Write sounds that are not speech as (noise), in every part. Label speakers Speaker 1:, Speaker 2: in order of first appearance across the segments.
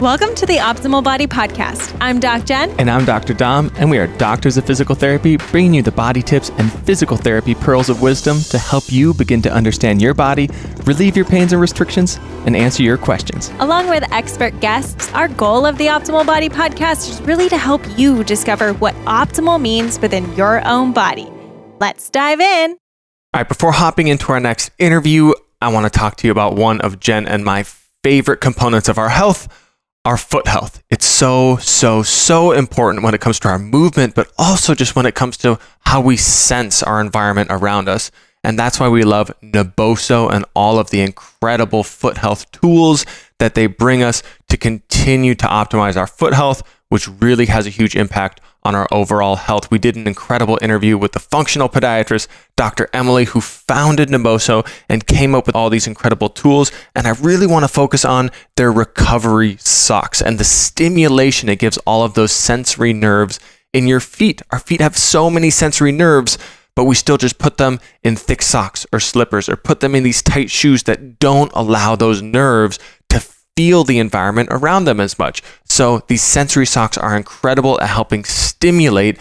Speaker 1: Welcome to the Optimal Body Podcast. I'm Doc Jen.
Speaker 2: And I'm Dr. Dom, and we are doctors of physical therapy, bringing you the body tips and physical therapy pearls of wisdom to help you begin to understand your body, relieve your pains and restrictions, and answer your questions.
Speaker 1: Along with expert guests, our goal of the Optimal Body Podcast is really to help you discover what optimal means within your own body. Let's dive in.
Speaker 2: All right, before hopping into our next interview, I want to talk to you about one of Jen and my favorite components of our health our foot health. It's so, so, so important when it comes to our movement, but also just when it comes to how we sense our environment around us. And that's why we love Naboso and all of the incredible foot health tools that they bring us to continue to optimize our foot health, which really has a huge impact on our overall health. We did an incredible interview with the functional podiatrist, Dr. Emily, who founded Naboso and came up with all these incredible tools. And I really want to focus on their recovery socks and the stimulation it gives all of those sensory nerves in your feet. Our feet have so many sensory nerves, but we still just put them in thick socks or slippers or put them in these tight shoes that don't allow those nerves to feel the environment around them as much. So these sensory socks are incredible at helping stimulate,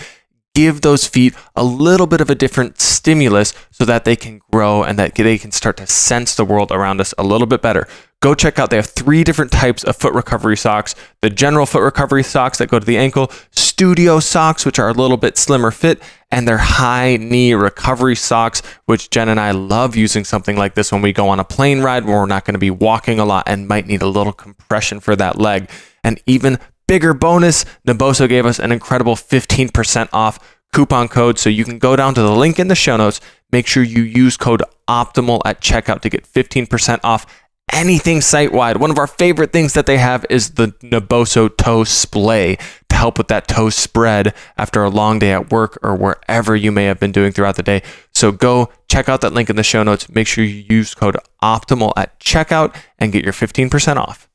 Speaker 2: give those feet a little bit of a different stimulus so that they can grow and that they can start to sense the world around us a little bit better. Go check out, they have three different types of foot recovery socks the general foot recovery socks that go to the ankle, studio socks, which are a little bit slimmer fit, and their high knee recovery socks, which Jen and I love using something like this when we go on a plane ride where we're not going to be walking a lot and might need a little compression for that leg. And even bigger bonus, Naboso gave us an incredible 15% off coupon code. So you can go down to the link in the show notes. Make sure you use code OPTIMAL at checkout to get 15% off anything site wide. One of our favorite things that they have is the Naboso toe splay to help with that toe spread after a long day at work or wherever you may have been doing throughout the day. So go check out that link in the show notes. Make sure you use code OPTIMAL at checkout and get your 15% off.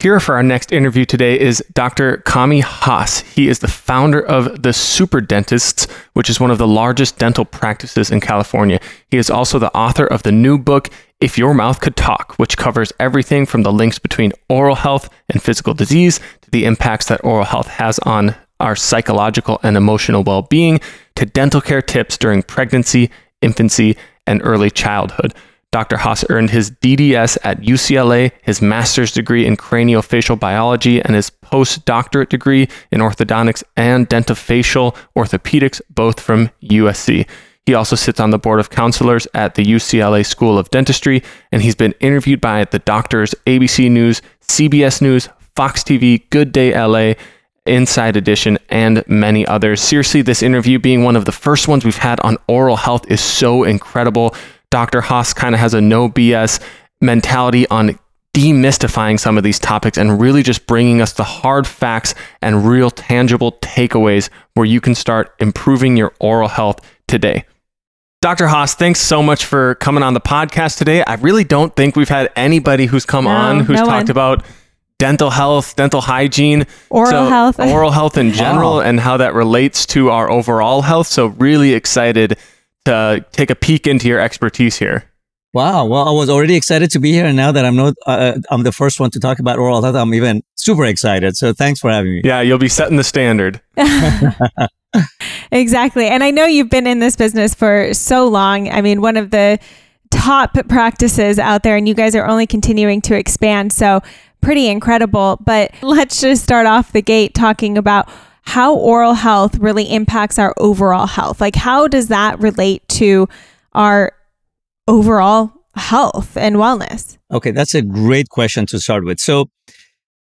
Speaker 2: Here for our next interview today is Dr. Kami Hoss. He is the founder of the Super Dentists, which is one of the largest dental practices in California. He is also the author of the new book, If Your Mouth Could Talk, which covers everything from the links between oral health and physical disease to the impacts that oral health has on our psychological and emotional well being to dental care tips during pregnancy, infancy, and early childhood. Dr. Hoss earned his DDS at UCLA, his master's degree in craniofacial biology, and his postdoctorate degree in orthodontics and dentofacial orthopedics, both from USC. He also sits on the board of counselors at the UCLA School of Dentistry, and he's been interviewed by the doctors ABC News, CBS News, Fox TV, Good Day LA, Inside Edition, and many others. Seriously, this interview being one of the first ones we've had on oral health is so incredible. Dr. Hoss kind of has a no BS mentality on demystifying some of these topics and really just bringing us the hard facts and real tangible takeaways where you can start improving your oral health today. Dr. Hoss, thanks so much for coming on the podcast today. I really don't think we've had anybody who's come no, on who's no talked one. about dental health, dental hygiene,
Speaker 1: oral so health, (laughs)
Speaker 2: oral health in general, wow. and how that relates to our overall health. So, really excited to take a peek into your expertise here.
Speaker 3: Wow. Well, I was already excited to be here. And now that I'm not, uh, I'm the first one to talk about oral health, I'm even super excited. So thanks for having me.
Speaker 2: Yeah. You'll be setting the standard. (laughs) (laughs)
Speaker 1: exactly. And I know you've been in this business for so long. I mean, one of the top practices out there, and you guys are only continuing to expand. So pretty incredible. But let's just start off the gate talking about how oral health really impacts our overall health. Like, how does that relate to our overall health and wellness?
Speaker 3: Okay, that's a great question to start with. So,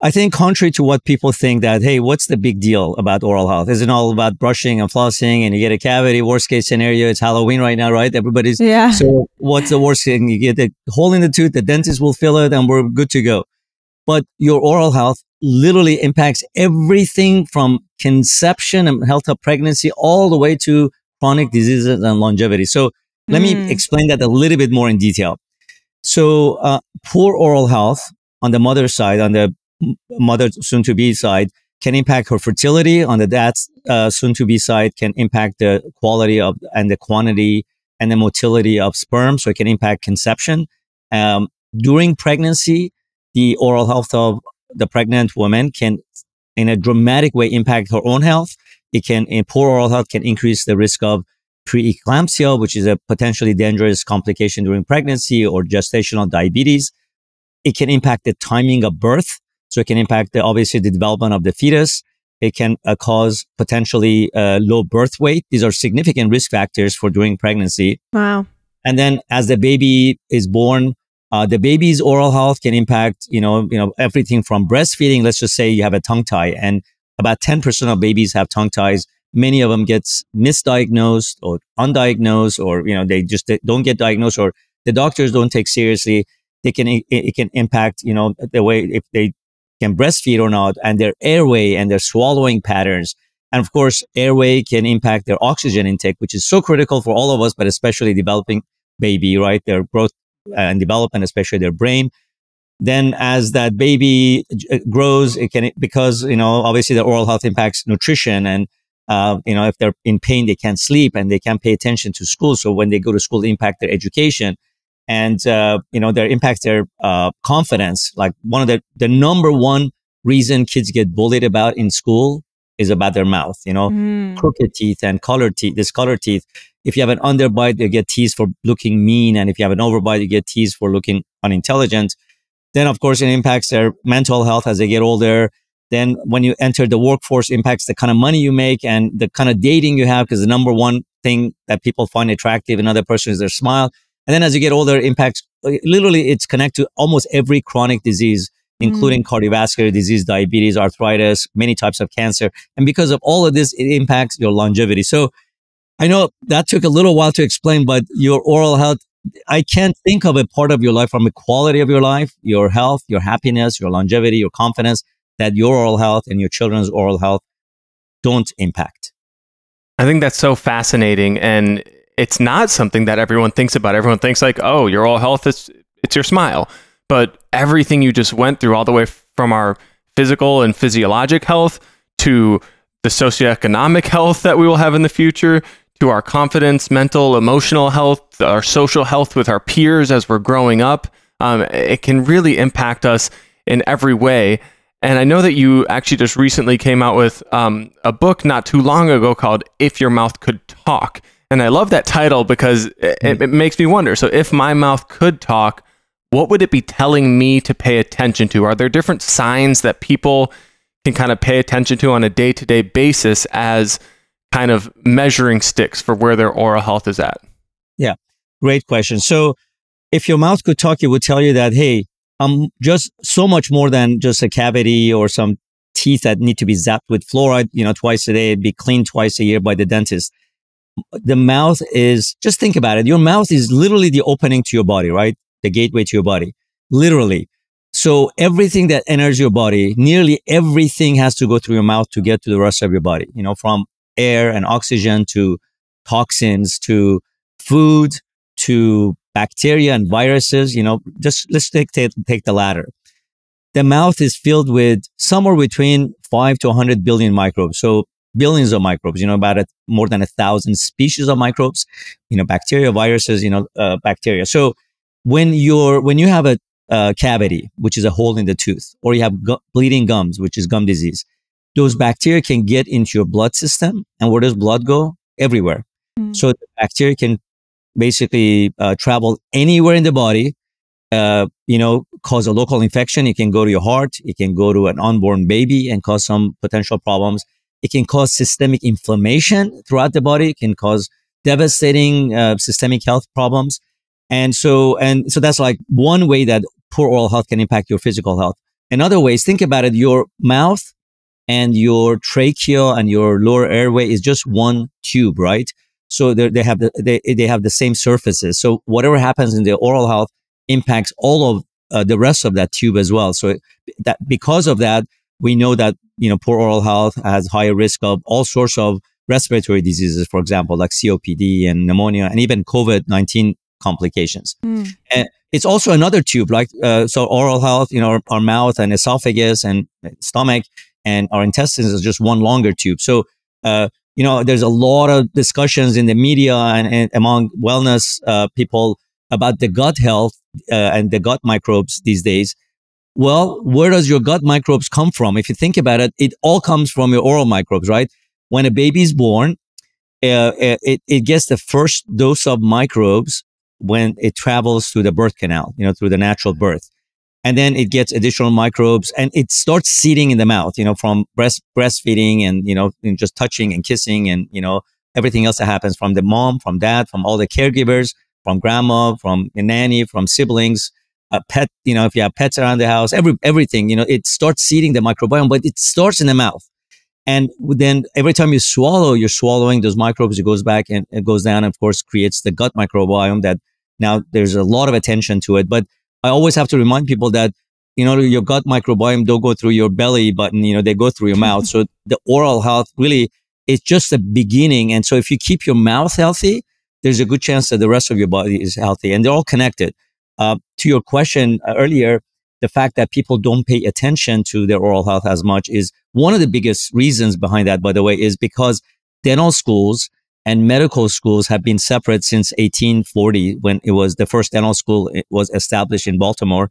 Speaker 3: I think contrary to what people think that, hey, what's the big deal about oral health? Isn't all about brushing and flossing and you get a cavity? Worst case scenario, it's Halloween right now, right? Everybody's,
Speaker 1: yeah.
Speaker 3: So what's the worst thing? You get a hole in the tooth, the dentist will fill it and we're good to go. But your oral health literally impacts everything from conception and health of pregnancy all the way to chronic diseases and longevity. So let mm. me explain that a little bit more in detail. So uh, poor oral health on the mother's side, on the mother soon to be side, can impact her fertility. On the dad's uh, soon to be side, can impact the quality of and the quantity and the motility of sperm. So it can impact conception. Um, during pregnancy, the oral health of the pregnant woman can, in a dramatic way, impact her own health. It can, in poor oral health, can increase the risk of preeclampsia, which is a potentially dangerous complication during pregnancy or gestational diabetes. It can impact the timing of birth. So it can impact the, obviously the development of the fetus. It can uh, cause potentially uh, low birth weight. These are significant risk factors for during pregnancy.
Speaker 1: Wow.
Speaker 3: And then as the baby is born, uh, the baby's oral health can impact, you know, you know, everything from breastfeeding. Let's just say you have a tongue tie and about 10% of babies have tongue ties. Many of them gets misdiagnosed or undiagnosed, or, you know, they just they don't get diagnosed or the doctors don't take seriously. They can, it, it can impact, you know, the way if they can breastfeed or not and their airway and their swallowing patterns. And of course, airway can impact their oxygen intake, which is so critical for all of us, but especially developing baby, right? Their growth and development, especially their brain. Then as that baby uh, grows, it can, because, you know, obviously the oral health impacts nutrition and, uh, you know, if they're in pain, they can't sleep and they can't pay attention to school. So when they go to school, impact their education and, uh, you know, their impact their, uh, confidence. Like one of the, the number one reason kids get bullied about in school is about their mouth, you know, mm. crooked teeth and colored teeth, this discolored teeth. If you have an underbite, you get teased for looking mean. And if you have an overbite, you get teased for looking unintelligent. Then, of course, it impacts their mental health as they get older. Then when you enter the workforce, impacts the kind of money you make and the kind of dating you have. Cause the number one thing that people find attractive in another person is their smile. And then as you get older, impacts literally it's connected to almost every chronic disease including mm. cardiovascular disease, diabetes, arthritis, many types of cancer. And because of all of this, it impacts your longevity. So I know that took a little while to explain, but your oral health, I can't think of a part of your life from the quality of your life, your health, your happiness, your longevity, your confidence that your oral health and your children's oral health don't impact.
Speaker 2: I think that's so fascinating. And it's not something that everyone thinks about. Everyone thinks like, oh, your oral health is, it's your smile but everything you just went through, all the way from our physical and physiologic health to the socioeconomic health that we will have in the future, to our confidence, mental, emotional health, our social health with our peers as we're growing up, um, it can really impact us in every way. And I know that you actually just recently came out with um, a book not too long ago called If Your Mouth Could Talk. And I love that title because it, it makes me wonder. So, if my mouth could talk, what would it be telling me to pay attention to? Are there different signs that people can kind of pay attention to on a day to day basis as kind of measuring sticks for where their oral health is at?
Speaker 3: Yeah, great question. So, if your mouth could talk, it would tell you that, hey, I'm just so much more than just a cavity or some teeth that need to be zapped with fluoride, you know, twice a day, be cleaned twice a year by the dentist. The mouth is, just think about it. Your mouth is literally the opening to your body, right? The gateway to your body, literally. So everything that enters your body, nearly everything has to go through your mouth to get to the rest of your body, you know, from air and oxygen to toxins to food to bacteria and viruses, you know, just let's take, take, take the latter. The mouth is filled with somewhere between five to 100 billion microbes. So billions of microbes, you know, about a, more than a thousand species of microbes, you know, bacteria, viruses, you know, uh, bacteria. So when you're when you have a, cavity, which is a hole in the tooth, or you have gu- bleeding gums, which is gum disease, those bacteria can get into your blood system, and where does blood go? Everywhere. Mm. So the bacteria can basically uh, travel anywhere in the body. Uh, you know, cause a local infection. It can go to your heart. It can go to an unborn baby and cause some potential problems. It can cause systemic inflammation throughout the body. It can cause devastating uh, systemic health problems. And so, and so that's like one way that poor oral health can impact your physical health. In other ways, think about it. Your mouth and your trachea and your lower airway is just one tube, right? So they have the, they, they have the same surfaces. So whatever happens in the oral health impacts all of uh, the rest of that tube as well. So that because of that, we know that, you know, poor oral health has higher risk of all sorts of respiratory diseases, for example, like COPD and pneumonia and even COVID-19 complications. Mm. And it's also another tube, like uh, so oral health, you know, our, our, mouth and esophagus and stomach and our intestines is just one longer tube. So, uh, you know, there's a lot of discussions in the media and, and among wellness uh, people about the gut health uh, and the gut microbes these days. Well, where does your gut microbes come from? If you think about it, it all comes from your oral microbes, right? When a baby is born, uh, it, it gets the first dose of microbes when it travels through the birth canal, you know, through the natural birth. And then it gets additional microbes and it starts seeding in the mouth, you know, from breast, breastfeeding and, you know, and just touching and kissing and, you know, everything else that happens from the mom, from dad, from all the caregivers, from grandma, from nanny, from siblings, a pet, you know, if you have pets around the house, every, everything, you know, it starts seeding the microbiome, but it starts in the mouth. And then every time you swallow, you're swallowing those microbes. It goes back and it goes down. And of course, creates the gut microbiome that now there's a lot of attention to it. But I always have to remind people that, you know, your gut microbiome don't go through your belly button. You know, they go through your mouth. (laughs) So the oral health really is just the beginning. And so if you keep your mouth healthy, there's a good chance that the rest of your body is healthy and they're all connected. Uh, to your question uh, earlier, the fact that people don't pay attention to their oral health as much is one of the biggest reasons behind that, by the way, is because dental schools and medical schools have been separate since 1840 when it was the first dental school was established in Baltimore.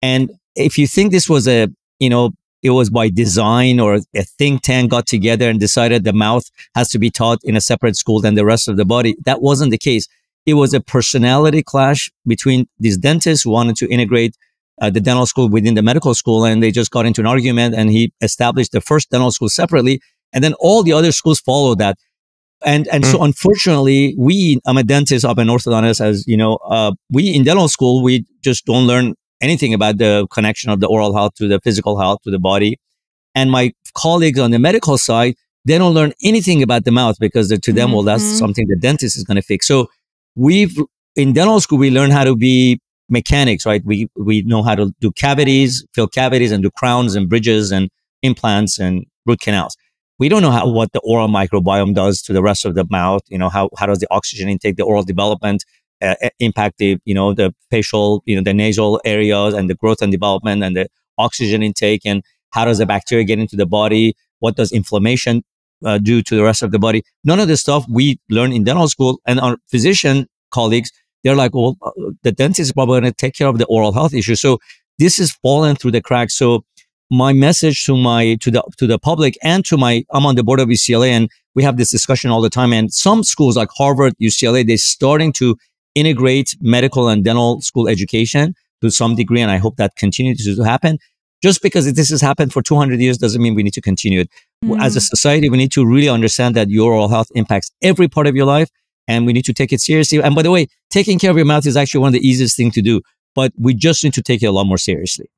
Speaker 3: And if you think this was a, you know, it was by design or a think tank got together and decided the mouth has to be taught in a separate school than the rest of the body. That wasn't the case. It was a personality clash between these dentists who wanted to integrate uh, the dental school within the medical school and they just got into an argument and he established the first dental school separately and then all the other schools followed that and and mm. so unfortunately we i'm a dentist i'm an orthodontist as you know uh, we in dental school we just don't learn anything about the connection of the oral health to the physical health to the body and my colleagues on the medical side they don't learn anything about the mouth because to them mm-hmm. well that's mm-hmm. something the dentist is going to fix so we've in dental school we learn how to be mechanics, right? We, we know how to do cavities, fill cavities and do crowns and bridges and implants and root canals. We don't know how, what the oral microbiome does to the rest of the mouth. You know, how, how does the oxygen intake, the oral development, uh, impact the, you know, the facial, you know, the nasal areas and the growth and development and the oxygen intake and how does the bacteria get into the body? What does inflammation uh, do to the rest of the body? None of this stuff we learn in dental school and our physician colleagues they're like, well, uh, the dentist is probably going to take care of the oral health issue. So this is fallen through the cracks. So my message to my to the to the public and to my I'm on the board of UCLA and we have this discussion all the time. And some schools like Harvard, UCLA, they're starting to integrate medical and dental school education to some degree, and I hope that continues to happen. Just because this has happened for 200 years doesn't mean we need to continue it. Mm. As a society, we need to really understand that your oral health impacts every part of your life and we need to take it seriously. And by the way, taking care of your mouth is actually one of the easiest things to do, but we just need to take it a lot more seriously.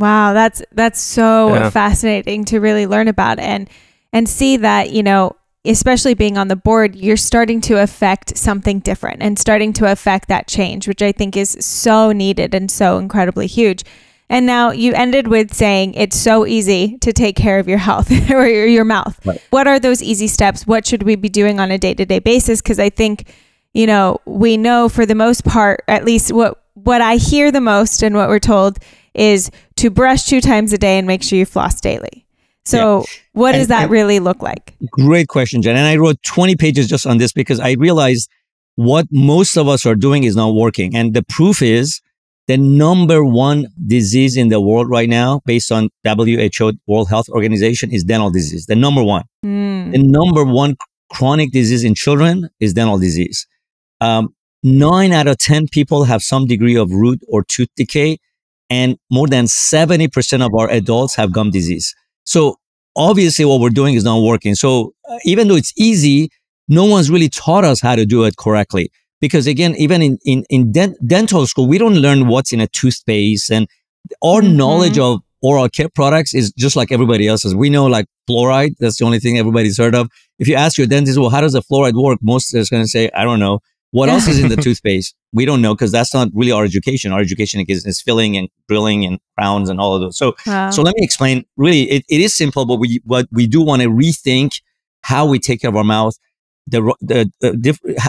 Speaker 1: Wow, that's that's so yeah. fascinating to really learn about and and see that, you know, especially being on the board, you're starting to affect something different and starting to affect that change, which I think is so needed and so incredibly huge. And now you ended with saying it's so easy to take care of your health (laughs) or your, your mouth. Right. What are those easy steps? What should we be doing on a day to day basis? Because I think, you know, we know for the most part, at least what what I hear the most and what we're told is to brush two times a day and make sure you floss daily. So, yeah. what and, does that really look like?
Speaker 3: Great question, Jen. And I wrote 20 pages just on this because I realized what most of us are doing is not working. And the proof is the number one disease in the world right now, based on WHO, World Health Organization, is dental disease. The number one. Mm. The number one chronic disease in children is dental disease. Um, nine out of 10 people have some degree of root or tooth decay, and more than 70% of our adults have gum disease. So obviously what we're doing is not working. So uh, even though it's easy, no one's really taught us how to do it correctly because again even in in, in dent- dental school we don't learn what's in a toothpaste and our mm-hmm. knowledge of oral care products is just like everybody else's. We know like fluoride that's the only thing everybody's heard of. If you ask your dentist well how does the fluoride work? most is going to say i don't know. What else is in the (laughs) toothpaste? We don't know because that's not really our education. Our education is, is filling and drilling and crowns and all of those. So wow. so let me explain. Really it, it is simple but we what we do want to rethink how we take care of our mouth the, the,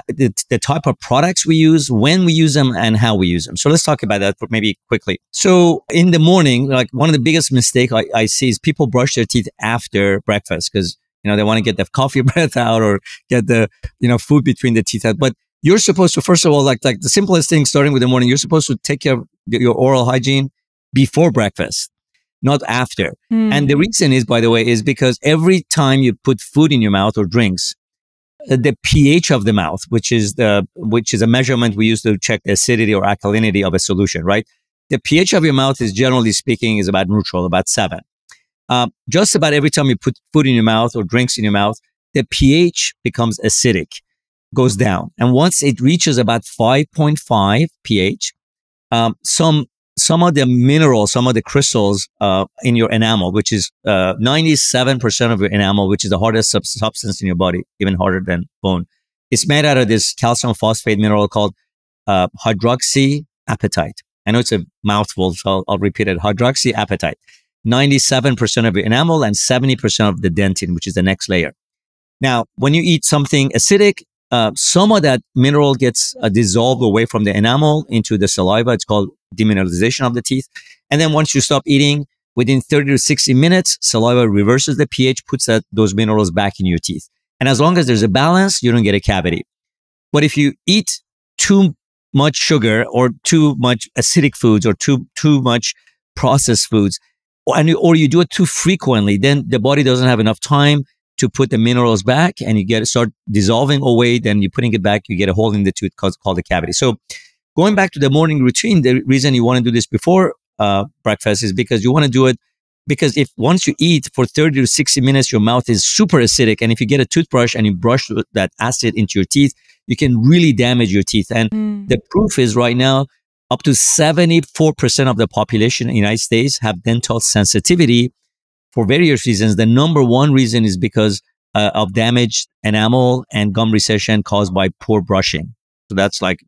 Speaker 3: the, the, type of products we use, when we use them, and how we use them. So let's talk about that maybe quickly. So in the morning, like one of the biggest mistake I, I see is people brush their teeth after breakfast because you know they want to get the (laughs) coffee breath out or get the you know food between the teeth out. But you're supposed to first of all like like the simplest thing starting with the morning, you're supposed to take care of your oral hygiene before breakfast, not after.
Speaker 1: Mm.
Speaker 3: And the reason is, by the way, is because every time you put food in your mouth or drinks, the pH of the mouth, which is the, which is a measurement we use to check the acidity or alkalinity of a solution, right? The pH of your mouth is generally speaking is about neutral, about seven. Uh, just about every time you put food in your mouth or drinks in your mouth, the pH becomes acidic, goes down. And once it reaches about 5.5 pH, um, some some of the minerals, some of the crystals uh, in your enamel, which is uh, 97% of your enamel, which is the hardest sub- substance in your body, even harder than bone. It's made out of this calcium phosphate mineral called uh, hydroxyapatite. I know it's a mouthful, so I'll, I'll repeat it. Hydroxyapatite. 97% of your enamel and 70% of the dentin, which is the next layer. Now, when you eat something acidic, uh, some of that mineral gets uh, dissolved away from the enamel into the saliva. It's called demineralization of the teeth. And then once you stop eating, within 30 to 60 minutes, saliva reverses the pH, puts that, those minerals back in your teeth. And as long as there's a balance, you don't get a cavity. But if you eat too much sugar or too much acidic foods or too, too much processed foods, or, and, or you do it too frequently, then the body doesn't have enough time to put the minerals back and you get start dissolving away. Then you're putting it back, you get a hole in the tooth called, called a cavity. So going back to the morning routine, the reason you want to do this before uh, breakfast is because you want to do it because if once you eat for 30 to 60 minutes, your mouth is super acidic. And if you get a toothbrush and you brush that acid into your teeth, you can really damage your teeth. And
Speaker 1: Mm.
Speaker 3: the proof is right now, up to 74% of the population in the United States have dental sensitivity for various reasons. The number one reason is because uh, of damaged enamel and gum recession caused by poor brushing. So that's like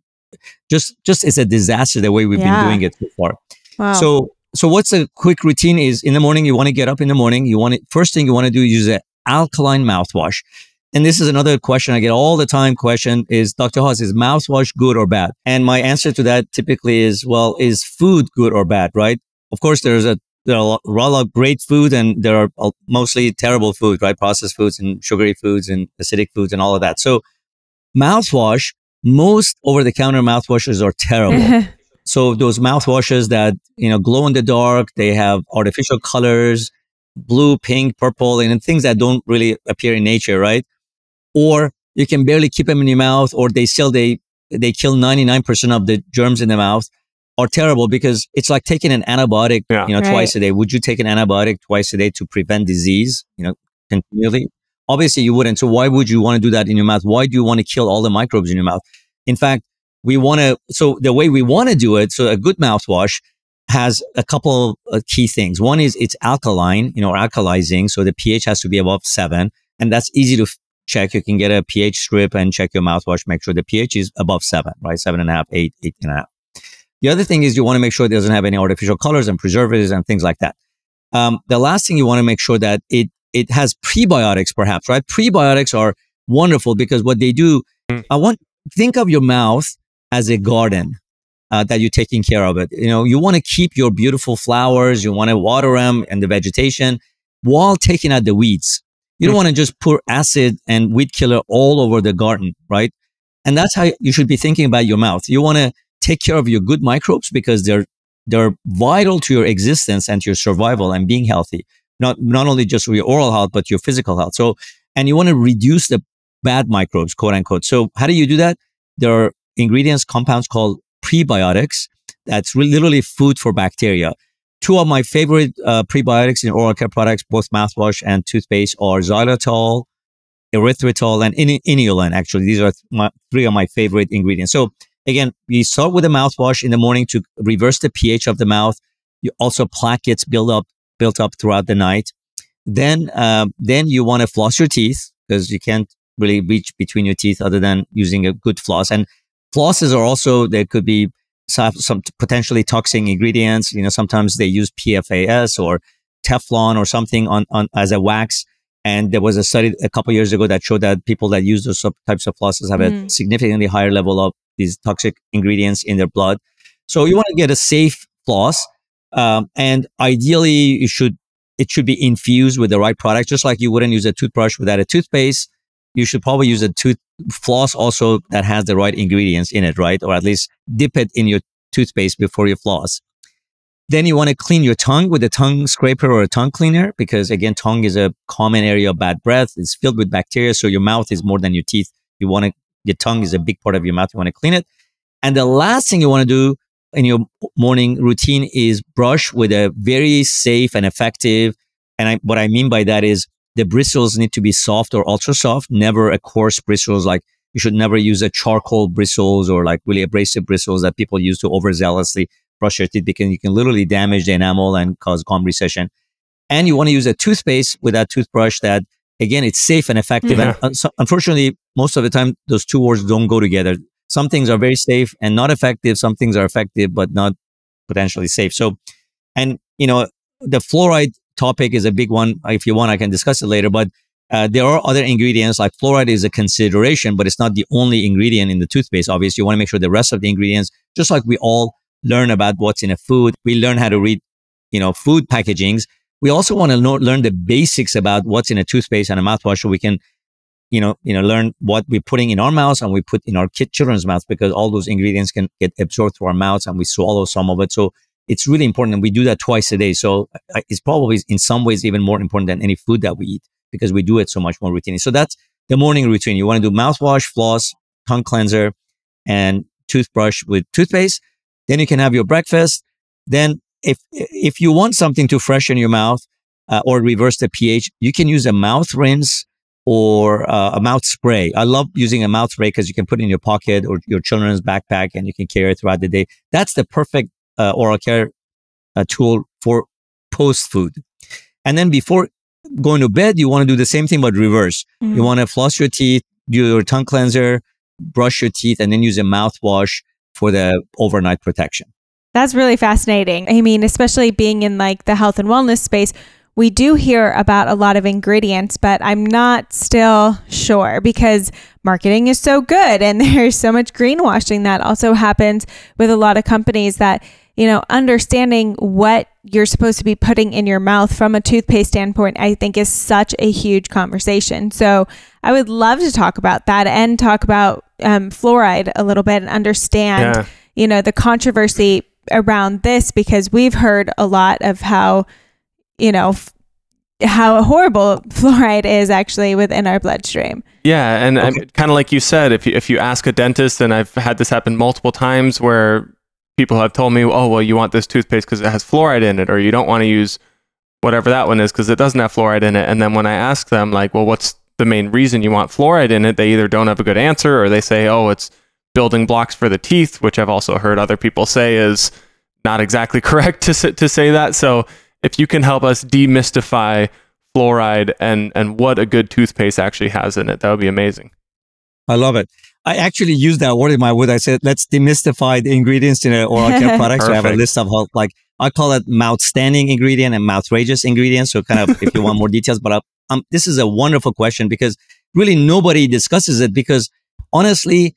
Speaker 3: just just it's a disaster the way we've
Speaker 1: Yeah.
Speaker 3: been doing it so far.
Speaker 1: Wow.
Speaker 3: So so what's a quick routine is in the morning you want to get up in the morning you want to first thing you want to do is use an alkaline mouthwash. And this is another question I get all the time question is Dr. Hoss is mouthwash good or bad? And my answer to that typically is well is food good or bad, right? Of course there's a there are a lot, of great food and there are mostly terrible food, right? Processed foods and sugary foods and acidic foods and all of that. So mouthwash, most over the counter mouthwashes are terrible. (laughs) So those mouthwashes that, you know, glow in the dark, they have artificial colors, blue, pink, purple, and things that don't really appear in nature, right? Or you can barely keep them in your mouth or they still, they, they kill 99% of the germs in the mouth are terrible because it's like taking an antibiotic,
Speaker 2: Yeah.
Speaker 3: you know,
Speaker 1: Right.
Speaker 3: twice a day. Would you take an antibiotic twice a day to prevent disease, you know, continually? Obviously you wouldn't. So why would you want to do that in your mouth? Why do you want to kill all the microbes in your mouth? In fact, we want to, so the way we want to do it, so a good mouthwash has a couple of uh, key things. One is it's alkaline, you know, alkalizing. So the pH has to be above seven. And that's easy to f- check. You can get a pH strip and check your mouthwash, make sure the pH is above seven, right? Seven and a half, eight, eight and a half. The other thing is you want to make sure it doesn't have any artificial colors and preservatives and things like that. Um, the last thing you want to make sure that it, it has prebiotics perhaps, right? Prebiotics are wonderful because what they do,
Speaker 2: Mm.
Speaker 3: I want, think of your mouth as a garden. Uh, that you're taking care of it. You know, you want to keep your beautiful flowers. You want to water them and the vegetation while taking out the weeds. You don't
Speaker 2: Mm.
Speaker 3: want to just pour acid and weed killer all over the garden, right? And that's how you should be thinking about your mouth. You want to take care of your good microbes because they're they're vital to your existence and to your survival and being healthy. Not not only just your oral health, but your physical health. So, and you want to reduce the bad microbes, quote unquote. So, how do you do that? There are ingredients, compounds called prebiotics. That's literally food for bacteria. Two of my favorite uh, prebiotics in oral care products, both mouthwash and toothpaste, are xylitol, erythritol, and in- inulin. Actually, these are th- my, three of my favorite ingredients. So again, we start with a mouthwash in the morning to reverse the pH of the mouth. You also plaque gets built up, built up throughout the night. Then, um, then you want to floss your teeth because you can't really reach between your teeth other than using a good floss. And flosses are also, there could be some, some potentially toxic ingredients. You know, sometimes they use PFAS or Teflon or something on, on as a wax. And there was a study a couple years ago that showed that people that use those types of flosses have a
Speaker 1: Mm.
Speaker 3: significantly higher level of these toxic ingredients in their blood. So you want to get a safe floss. Um, and ideally you should, it should be infused with the right product, just like you wouldn't use a toothbrush without a toothpaste. You should probably use a tooth floss also that has the right ingredients in it, right? Or at least dip it in your toothpaste before you floss. Then you want to clean your tongue with a tongue scraper or a tongue cleaner because again, tongue is a common area of bad breath. It's filled with bacteria. So your mouth is more than your teeth. You want to, your tongue is a big part of your mouth. You want to clean it. And the last thing you want to do in your morning routine is brush with a very safe and effective. And I, what I mean by that is the bristles need to be soft or ultra soft, never a coarse bristles. Like you should never use a charcoal bristles or like really abrasive bristles that people use to overzealously brush your teeth because you can literally damage the enamel and cause gum recession. And you want to use a toothpaste with that toothbrush that again, it's safe and effective.
Speaker 2: Yeah.
Speaker 3: And unfortunately, most of the time, those two words don't go together. Some things are very safe and not effective. Some things are effective, but not potentially safe. So, and you know, the fluoride topic is a big one. If you want, I can discuss it later, but uh, there are other ingredients like fluoride is a consideration, but it's not the only ingredient in the toothpaste. Obviously, you want to make sure the rest of the ingredients, just like we all learn about what's in a food, we learn how to read, you know, food packagings. We also want to know, learn the basics about what's in a toothpaste and a mouthwash so we can you know, you know, learn what we're putting in our mouths and we put in our kid children's mouths because all those ingredients can get absorbed through our mouths and we swallow some of it. So it's really important. And we do that twice a day. So it's probably in some ways even more important than any food that we eat because we do it so much more routinely. So that's the morning routine. You want to do mouthwash, floss, tongue cleanser, and toothbrush with toothpaste. Then you can have your breakfast. Then if, if you want something to freshen your mouth uh, or reverse the pH, you can use a mouth rinse or uh, a mouth spray. I love using a mouth spray because you can put it in your pocket or your children's backpack and you can carry it throughout the day. That's the perfect uh, oral care uh, tool for post food. And then before going to bed, you want to do the same thing, but reverse. Mm-hmm. You want to floss your teeth, do your tongue cleanser, brush your teeth, and then use a mouthwash for the overnight protection.
Speaker 1: That's really fascinating. I mean, especially being in like the health and wellness space, we do hear about a lot of ingredients, but I'm not still sure because marketing is so good and (laughs) there's so much greenwashing that also happens with a lot of companies that, you know, understanding what you're supposed to be putting in your mouth from a toothpaste standpoint, I think is such a huge conversation. So I would love to talk about that and talk about um, fluoride a little bit and understand, yeah. you know, the controversy around this because we've heard a lot of how you know, f- how horrible (laughs) fluoride is actually within our bloodstream.
Speaker 2: Yeah, and okay. kind of like you said, if you, if you ask a dentist, and I've had this happen multiple times where people have told me, "Oh, well, you want this toothpaste because it has fluoride in it, or you don't want to use whatever that one is because it doesn't have fluoride in it." And then when I ask them, like, "Well, what's the main reason you want fluoride in it?" They either don't have a good answer, or they say, "Oh, it's building blocks for the teeth," which I've also heard other people say is not exactly (laughs) correct to to say that. So if you can help us demystify fluoride and and what a good toothpaste actually has in it, that would be amazing.
Speaker 3: I love it. I actually used that word in my wood. I said, let's demystify the ingredients in an oral care product. so I have a list of how, like, I call it mouth standing ingredient and mouthrageous ingredient. So kind of, if you want more details, but I, uh, um, this is a wonderful question because really nobody discusses it because honestly,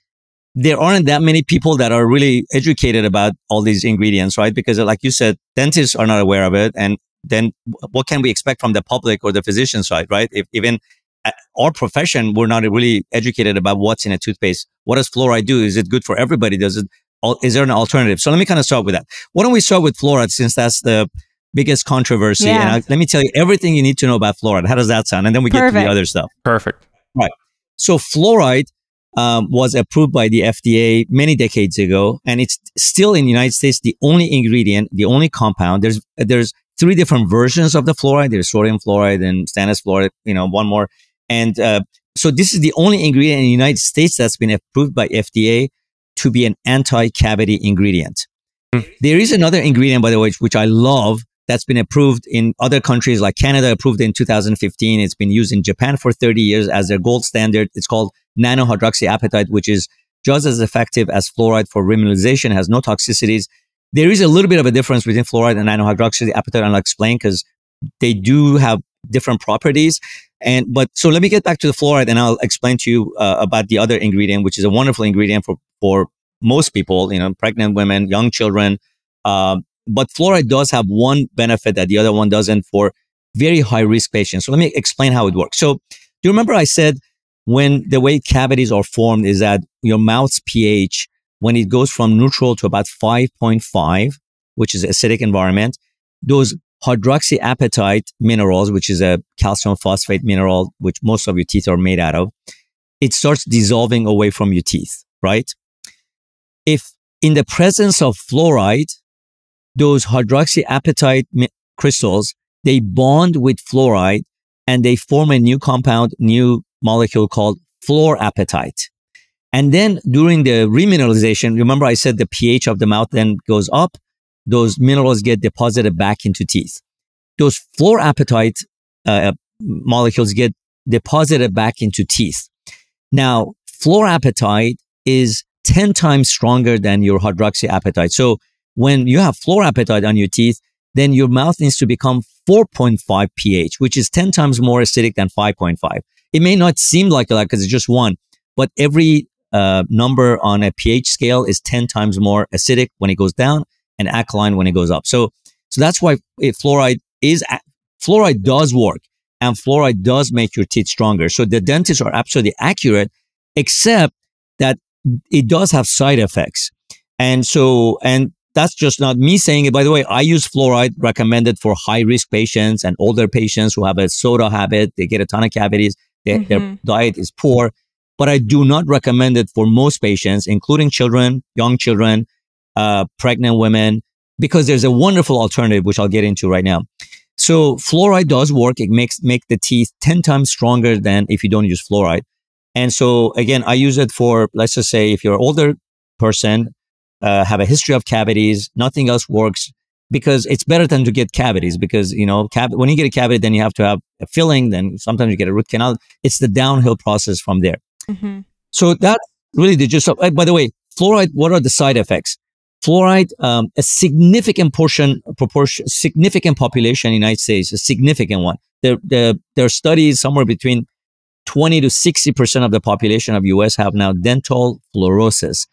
Speaker 3: there aren't that many people that are really educated about all these ingredients, right? Because like you said, dentists are not aware of it. And then what can we expect from the public or the physician side, right? If even uh, our profession, we're not really educated about what's in a toothpaste. What does fluoride do? Is it good for everybody? Does it, is there an alternative? So let me kind of start with that. Why don't we start with fluoride since that's the biggest controversy? Yeah. And I, let me tell you everything you need to know about fluoride. How does that sound? And then we Perfect. get to the other stuff.
Speaker 2: Perfect.
Speaker 3: Right. So fluoride um, was approved by the FDA many decades ago, and it's still in the United States the only ingredient, the only compound. There's there's three different versions of the fluoride. There's sodium fluoride and stannous fluoride. You know, one more, and uh, so this is the only ingredient in the United States that's been approved by FDA to be an anti-cavity ingredient. Mm. There is another ingredient, by the way, which I love, that's been approved in other countries like Canada, approved in 2015. It's been used in Japan for 30 years as their gold standard. It's called nanohydroxyapatite, which is just as effective as fluoride for remineralization, has no toxicities. There is a little bit of a difference between fluoride and nanohydroxyapatite, and I'll explain because they do have different properties. And but so let me get back to the fluoride, and I'll explain to you uh, about the other ingredient, which is a wonderful ingredient for for most people, you know, pregnant women, young children. Uh, but fluoride does have one benefit that the other one doesn't for very high risk patients. So let me explain how it works. So do you remember I said when the way cavities are formed is that your mouth's pH, when it goes from neutral to about 5.5, which is acidic environment, those hydroxyapatite minerals, which is a calcium phosphate mineral, which most of your teeth are made out of, it starts dissolving away from your teeth, right? If in the presence of fluoride, those hydroxyapatite crystals, they bond with fluoride and they form a new compound, new molecule called fluorapatite. And then during the remineralization, remember I said the pH of the mouth then goes up. Those minerals get deposited back into teeth. Those fluorapatite uh, molecules get deposited back into teeth. Now, fluorapatite is 10 times stronger than your hydroxyapatite. So when you have fluorapatite on your teeth, then your mouth needs to become 4.5 pH, which is 10 times more acidic than 5.5. It may not seem like that because it's just one, but every uh, number on a pH scale is 10 times more acidic when it goes down and alkaline when it goes up. So, so that's why fluoride is, fluoride does work and fluoride does make your teeth stronger. So the dentists are absolutely accurate, except that it does have side effects. And so, and that's just not me saying it. By the way, I use fluoride recommended for high risk patients and older patients who have a soda habit. They get a ton of cavities. They, mm-hmm. Their diet is poor but I do not recommend it for most patients, including children, young children, uh, pregnant women, because there's a wonderful alternative, which I'll get into right now. So fluoride does work. It makes, make the teeth 10 times stronger than if you don't use fluoride. And so again, I use it for, let's just say if you're an older person, uh, have a history of cavities, nothing else works because it's better than to get cavities because, you know, cav- when you get a cavity, then you have to have a filling. Then sometimes you get a root canal. It's the downhill process from there. Mm-hmm. So that's really the gist of, by the way, fluoride, what are the side effects? Fluoride, um, a significant portion, proportion, significant population in the United States, a significant one. There, there, there are studies somewhere between 20 to 60% of the population of US have now dental fluorosis,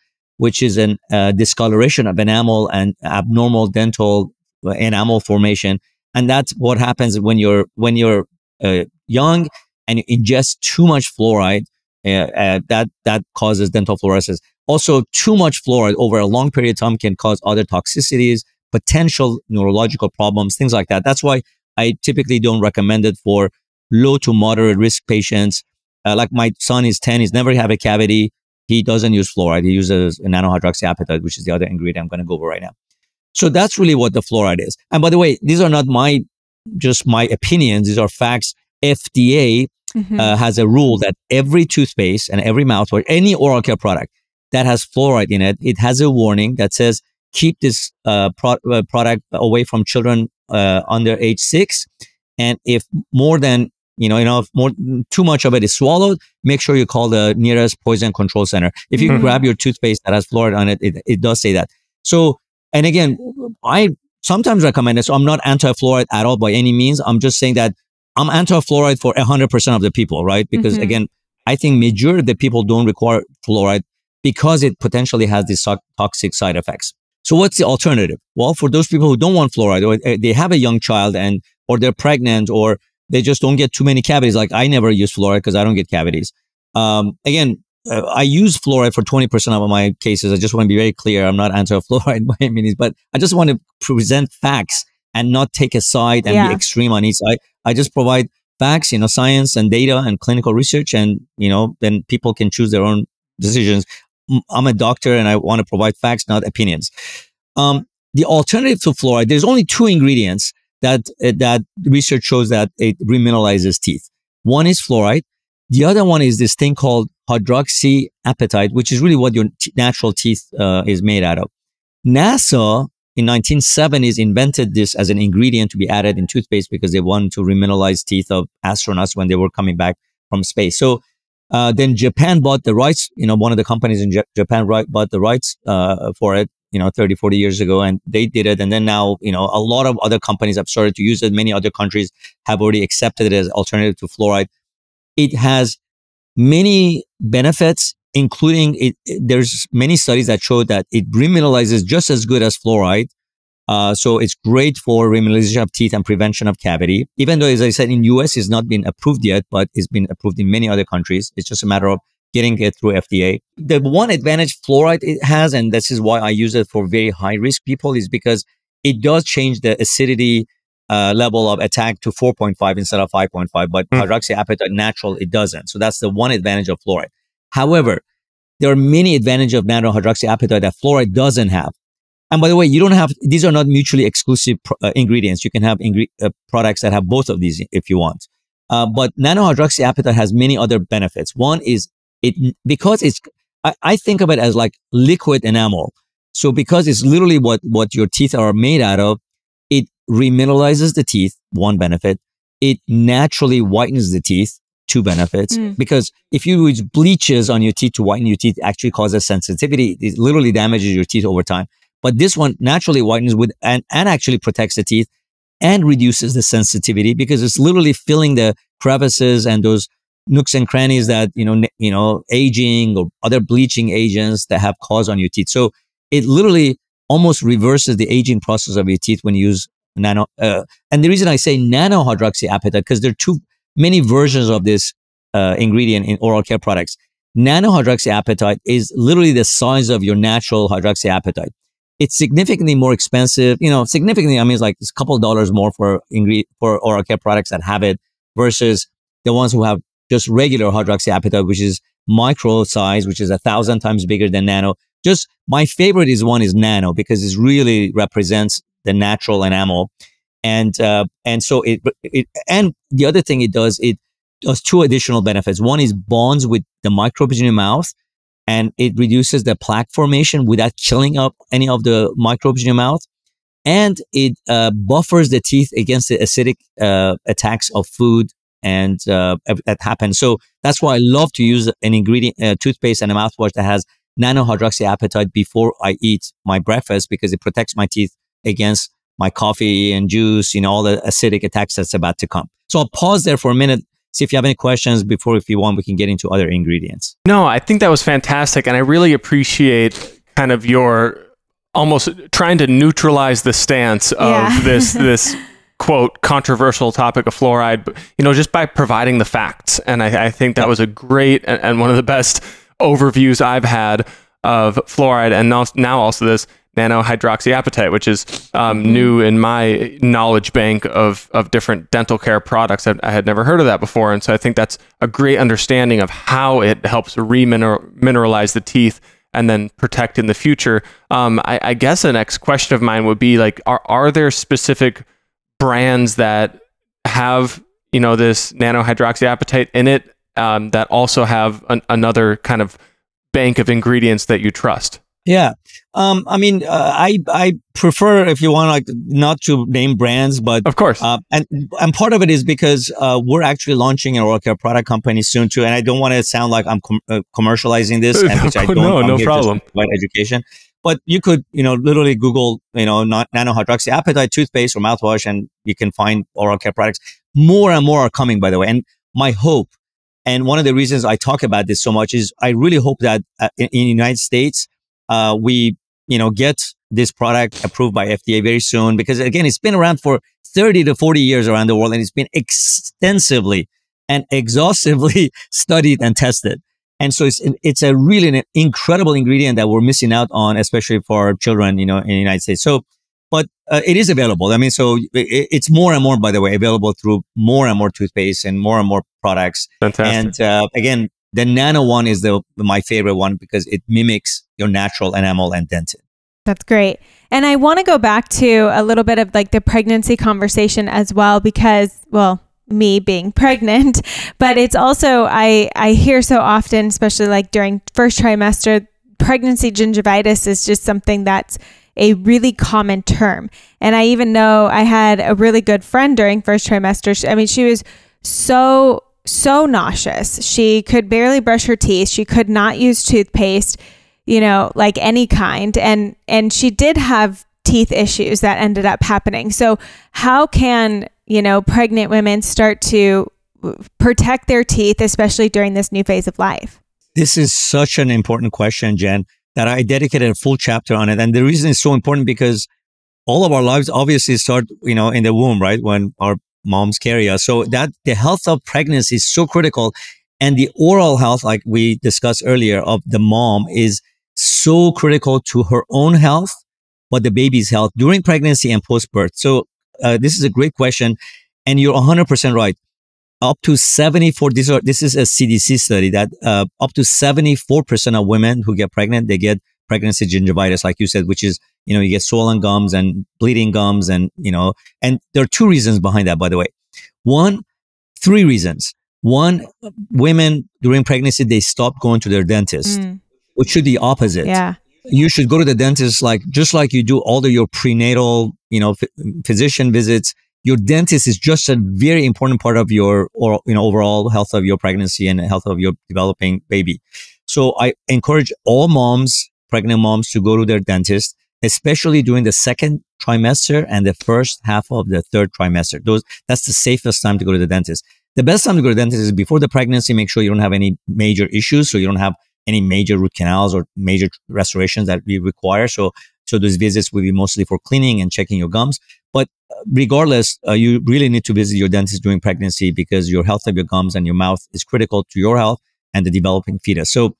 Speaker 3: which is a uh, discoloration of enamel and abnormal dental uh, enamel formation. And that's what happens when you're, when you're uh, young and you ingest too much fluoride uh, that that causes dental fluorosis. Also, too much fluoride over a long period of time can cause other toxicities, potential neurological problems, things like that. That's why I typically don't recommend it for low to moderate risk patients. Uh, like my son is 10, he's never had a cavity. He doesn't use fluoride. He uses nanohydroxyapatite, which is the other ingredient I'm going to go over right now. So that's really what the fluoride is. And by the way, these are not my, just my opinions. These are facts. FDA mm-hmm. uh, has a rule that every toothpaste and every mouthwash, any oral care product that has fluoride in it, it has a warning that says keep this uh, pro- uh, product away from children uh, under age six. And if more than you know, you know, if more too much of it is swallowed, make sure you call the nearest poison control center. If you mm-hmm. grab your toothpaste that has fluoride on it, it, it does say that. So, and again, I sometimes recommend it. So I'm not anti-fluoride at all by any means. I'm just saying that I'm anti-fluoride for 100% of the people, right? Because mm-hmm. again, I think majority of the people don't require fluoride because it potentially has these toxic side effects. So what's the alternative? Well, for those people who don't want fluoride or eh, they have a young child and, or they're pregnant or they just don't get too many cavities. Like I never use fluoride because I don't get cavities. Um, again, uh, I use fluoride for 20% of my cases. I just want to be very clear. I'm not (laughs) anti-fluoride by any means, but I just want to present facts and not take a side and yeah. be extreme on each side. I just provide facts, you know, science and data and clinical research, and you know, then people can choose their own decisions. I'm a doctor and I want to provide facts, not opinions. Um, the alternative to fluoride, there's only two ingredients that uh, that research shows that it remineralizes teeth. One is fluoride. The other one is this thing called hydroxyapatite, which is really what your t- natural teeth uh, is made out of. NASA in 1970s invented this as an ingredient to be added in toothpaste because they wanted to remineralize teeth of astronauts when they were coming back from space. So uh, then Japan bought the rights. You know, one of the companies in J- Japan right, bought the rights uh, for it. You know, 30, 40 years ago, and they did it. And then now, you know, a lot of other companies have started to use it. Many other countries have already accepted it as alternative to fluoride. It has many benefits including it, there's many studies that show that it remineralizes just as good as fluoride. Uh, so it's great for remineralization of teeth and prevention of cavity. Even though, as I said, in US, it's not been approved yet, but it's been approved in many other countries. It's just a matter of getting it through FDA. The one advantage fluoride it has, and this is why I use it for very high risk people, is because it does change the acidity uh, level of attack to 4.5 instead of 5.5, but mm. hydroxyapatite natural, it doesn't. So that's the one advantage of fluoride. However, there are many advantages of nano hydroxyapatite that fluoride doesn't have. And by the way, you don't have, these are not mutually exclusive uh, ingredients. You can have ingre- uh, products that have both of these if you want. Uh, but nano hydroxyapatite has many other benefits. One is it, because it's, I, I think of it as like liquid enamel. So because it's literally what, what your teeth are made out of, it remineralizes the teeth, one benefit. It naturally whitens the teeth, two benefits. Mm. Because if you use bleaches on your teeth to whiten your teeth, it actually causes sensitivity. It literally damages your teeth over time. But this one naturally whitens with and, and actually protects the teeth and reduces the sensitivity because it's literally filling the crevices and those nooks and crannies that, you know, you know, aging or other bleaching agents that have caused on your teeth. So it literally almost reverses the aging process of your teeth when you use nano. Uh, and the reason I say nano hydroxyapatite, because there are too many versions of this uh, ingredient in oral care products. Nano hydroxyapatite is literally the size of your natural hydroxyapatite it's significantly more expensive. You know, significantly, I mean, it's like it's a couple dollars more for ingre- for oral care products that have it versus the ones who have just regular hydroxyapatite, which is micro size, which is a thousand times bigger than nano. Just my favorite is one is nano because it really represents the natural enamel. And, uh, and so it, it, and the other thing it does, it does two additional benefits. One is bonds with the microbes in your mouth and it reduces the plaque formation without killing up any of the microbes in your mouth. And it uh, buffers the teeth against the acidic uh, attacks of food and uh, that happens. So that's why I love to use an ingredient, uh, toothpaste and a mouthwash that has nano hydroxyapatite before I eat my breakfast because it protects my teeth against my coffee and juice, you know, all the acidic attacks that's about to come. So I'll pause there for a minute see if you have any questions before, if you want, we can get into other ingredients.
Speaker 2: No, I think that was fantastic. And I really appreciate kind of your almost trying to neutralize the stance of yeah. this, (laughs) this quote, controversial topic of fluoride, but, you know, just by providing the facts. And I, I think that was a great and, and one of the best overviews I've had of fluoride and now, now also this nanohydroxyapatite, which is um, mm-hmm. new in my knowledge bank of, of different dental care products. I, I, had never heard of that before. And so I think that's a great understanding of how it helps remineralize the teeth and then protect in the future. Um, I, I, guess the next question of mine would be like, are, are there specific brands that have, you know, this nanohydroxyapatite in it um, that also have an, another kind of bank of ingredients that you trust?
Speaker 3: Yeah. Um, I mean, uh, I, I prefer if you want like not to name brands, but
Speaker 2: of course.
Speaker 3: Uh, and, and part of it is because, uh, we're actually launching an oral care product company soon too. And I don't want to sound like I'm com- uh, commercializing this (laughs) and which I don't.
Speaker 2: no, no problem.
Speaker 3: About education, but you could, you know, literally Google, you know, not nano hydroxyapatite toothpaste or mouthwash and you can find oral care products. More and more are coming, by the way. And my hope and one of the reasons I talk about this so much is I really hope that uh, in, in the United States, uh, we, you know, get this product approved by FDA very soon because again, it's been around for 30 to 40 years around the world and it's been extensively and exhaustively (laughs) studied and tested. And so it's, it's a really an incredible ingredient that we're missing out on, especially for children, you know, in the United States. So, but uh, it is available. I mean, so it, it's more and more, by the way, available through more and more toothpaste and more and more products.
Speaker 2: Fantastic.
Speaker 3: And uh, again, the nano one is the my favorite one because it mimics your natural enamel and dentin.
Speaker 1: That's great. And I want to go back to a little bit of like the pregnancy conversation as well because well, me being (laughs) pregnant, but it's also I I hear so often especially like during first trimester pregnancy gingivitis is just something that's a really common term. And I even know I had a really good friend during first trimester. I mean, she was so so nauseous. She could barely brush her teeth. She could not use toothpaste, you know, like any kind. And and she did have teeth issues that ended up happening. So how can, you know, pregnant women start to protect their teeth especially during this new phase of life?
Speaker 3: This is such an important question, Jen, that I dedicated a full chapter on it. And the reason it's so important because all of our lives obviously start, you know, in the womb, right? When our moms carry us. So that the health of pregnancy is so critical. And the oral health, like we discussed earlier of the mom is so critical to her own health but the baby's health during pregnancy and post birth. So uh, this is a great question, and you're 100% right. Up to 74, this, are, this is a CDC study that uh, up to 74% of women who get pregnant, they get pregnancy gingivitis, like you said, which is, you know, you get swollen gums and bleeding gums. And, you know, and there are two reasons behind that, by the way. One, three reasons. One, women during pregnancy, they stop going to their dentist, mm. which should be opposite.
Speaker 1: Yeah.
Speaker 3: You should go to the dentist like just like you do all of your prenatal, you know, f- physician visits. Your dentist is just a very important part of your or you know overall health of your pregnancy and health of your developing baby. So I encourage all moms, pregnant moms, to go to their dentist, especially during the second trimester and the first half of the third trimester. Those that's the safest time to go to the dentist. The best time to go to the dentist is before the pregnancy. Make sure you don't have any major issues. So you don't have any major root canals or major restorations that we require. So, so those visits will be mostly for cleaning and checking your gums. But uh, regardless, uh, you really need to visit your dentist during pregnancy because your health of your gums and your mouth is critical to your health and the developing fetus. So,